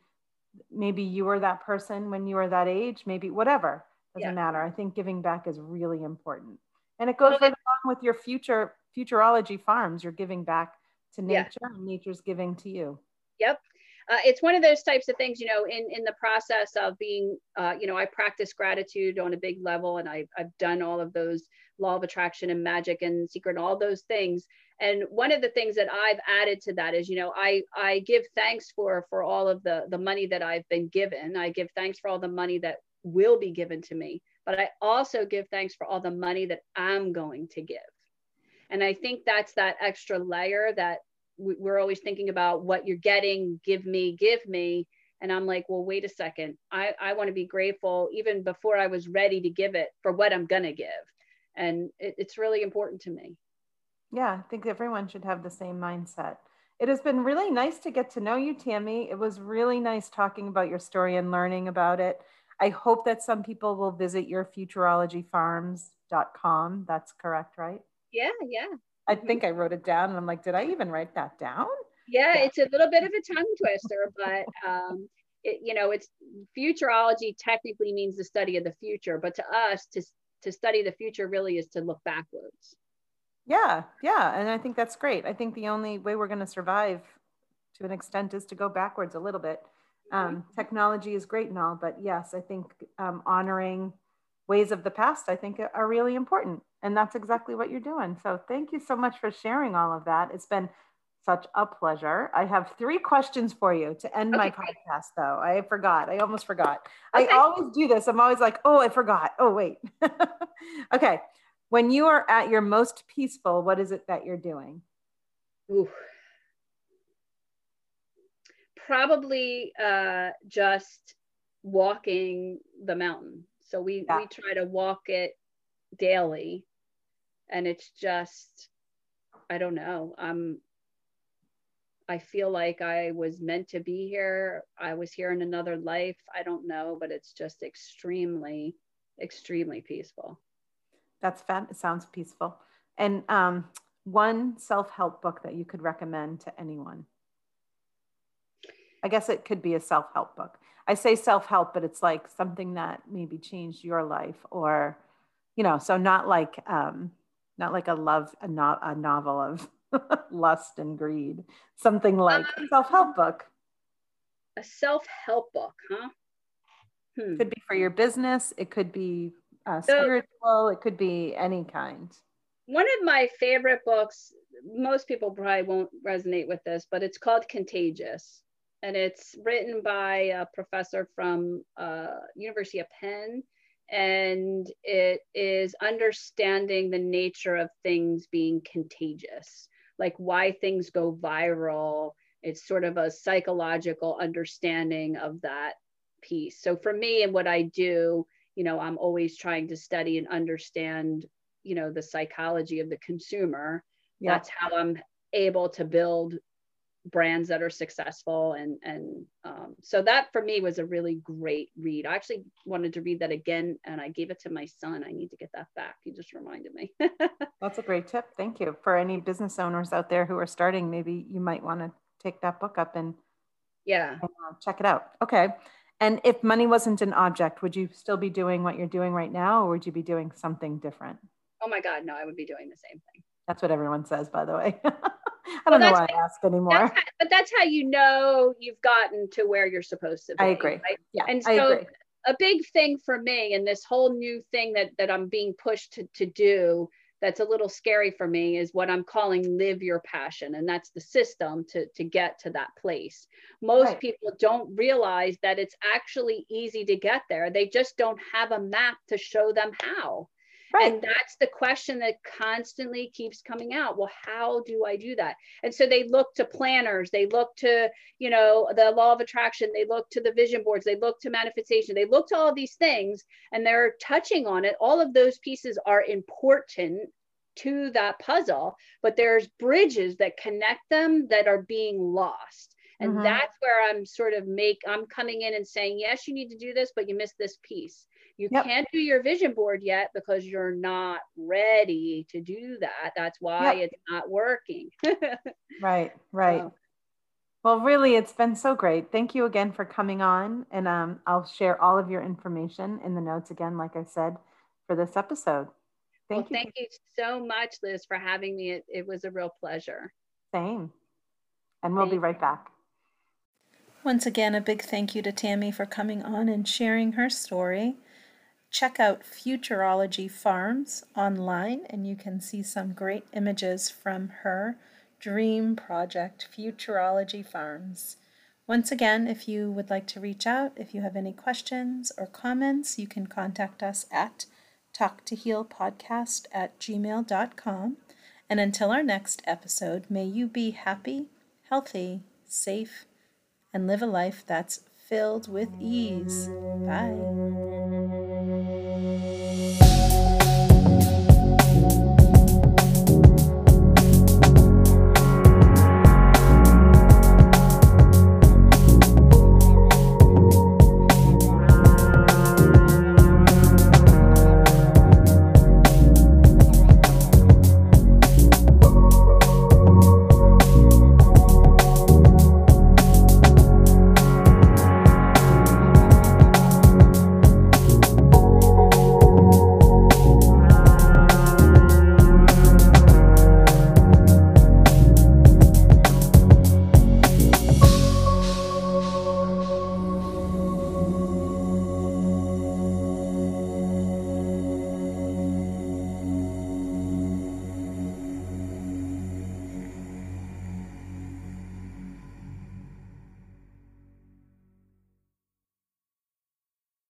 maybe you were that person when you were that age, maybe whatever, doesn't Yeah. matter. I think giving back is really important. And it goes right along with your future futurology farms. You're giving back to Yeah. nature and nature's giving to you. Yep. Uh, it's one of those types of things, you know, in, in the process of being, uh, you know, I practice gratitude on a big level and I, I've done all of those law of attraction and magic and secret, and all those things. And one of the things that I've added to that is, you know, I, I give thanks for, for all of the, the money that I've been given. I give thanks for all the money that will be given to me, but I also give thanks for all the money that I'm going to give. And I think that's that extra layer that we- we're always thinking about what you're getting give me give me and i'm like well wait a second i i want to be grateful even before i was ready to give it for what i'm gonna give and it, it's really important to me Yeah, I think everyone should have the same mindset. It has been really nice to get to know you, Tammy. It was really nice talking about your story and learning about it. I hope that some people will visit your futurologyfarms.com. That's correct, right? yeah yeah I think I wrote it down and I'm like, did I even write that down? yeah, Yeah. it's a little bit of a tongue twister but um it, you know it's futurology technically means the study of the future but to us to to study the future really is to look backwards Yeah, yeah. And I think that's great. I think the only way we're going to survive to an extent is to go backwards a little bit. Um, technology is great and all, but yes, I think um, honoring ways of the past, I think are really important. And that's exactly what you're doing. So thank you so much for sharing all of that. It's been such a pleasure. I have three questions for you to end okay. my podcast, though. I forgot. I almost forgot. Okay. I always do this. I'm always like, oh, I forgot. Oh, wait. (laughs) okay. When you are at your most peaceful, what is it that you're doing? Ooh. Probably uh, just walking the mountain. So we, yeah. we try to walk it daily. And it's just, I don't know. I'm I feel like I was meant to be here. I was here in another life. I don't know, but it's just extremely, extremely peaceful. That's fun. It sounds peaceful. And um, one self help book that you could recommend to anyone? I guess it could be a self help book. I say self help, but it's like something that maybe changed your life or, you know, so not like, um, not like a love, a, no- a novel of (laughs) lust and greed, something like a self help book. A self help book, huh? Hmm. Could be for your business, it could be uh, spiritual, so, it could be any kind. One of my favorite books, most people probably won't resonate with this, but it's called Contagious. And it's written by a professor from uh, University of Penn and it is understanding the nature of things being contagious like why things go viral. It's sort of a psychological understanding of that piece. So for me and what I do, you know, I'm always trying to study and understand, you know, the psychology of the consumer. Yeah. That's how I'm able to build brands that are successful and and um, so that for me was a really great read. I actually wanted to read that again and i gave it to my son. I need to get that back. You just reminded me. (laughs) That's a great tip. Thank you. For any business owners out there who are starting maybe you might want to take that book up and yeah. and, uh, check it out. Okay. And if money wasn't an object would you still be doing what you're doing right now or would you be doing something different? Oh my god no i would be doing the same thing that's what everyone says by the way (laughs) I don't well, know why I ask anymore. That's how, but that's how you know you've gotten to where you're supposed to be. I agree. Right? Yeah, and so a big thing for me and this whole new thing that that I'm being pushed to, to do that's a little scary for me is what I'm calling live your passion. And that's the system to, to get to that place. Most right. people don't realize that it's actually easy to get there. They just don't have a map to show them how. Right. And that's the question that constantly keeps coming out. Well, how do I do that? And so they look to planners, they look to, you know, the law of attraction, they look to the vision boards, they look to manifestation, they look to all these things and they're touching on it. All of those pieces are important to that puzzle, but there's bridges that connect them that are being lost. And mm-hmm. that's where I'm sort of make I'm coming in and saying, yes, you need to do this, but you missed this piece. You yep. can't do your vision board yet because you're not ready to do that. That's why yep. it's not working. right, (laughs) right. So. Well, really, it's been so great. Thank you again for coming on. And um, I'll share all of your information in the notes again, like I said, for this episode. Thank well, you. Thank you so much, Liz, for having me. It, it was a real pleasure. Same. And we'll thank be right back. Once again, a big thank you to Tammy for coming on and sharing her story. Check out Futurology Farms online and you can see some great images from her dream project, Futurology Farms. Once again, if you would like to reach out, if you have any questions or comments, you can contact us at talktohealpodcast at gmail.com. And until our next episode, may you be happy, healthy, safe, and live a life that's filled with ease. Bye.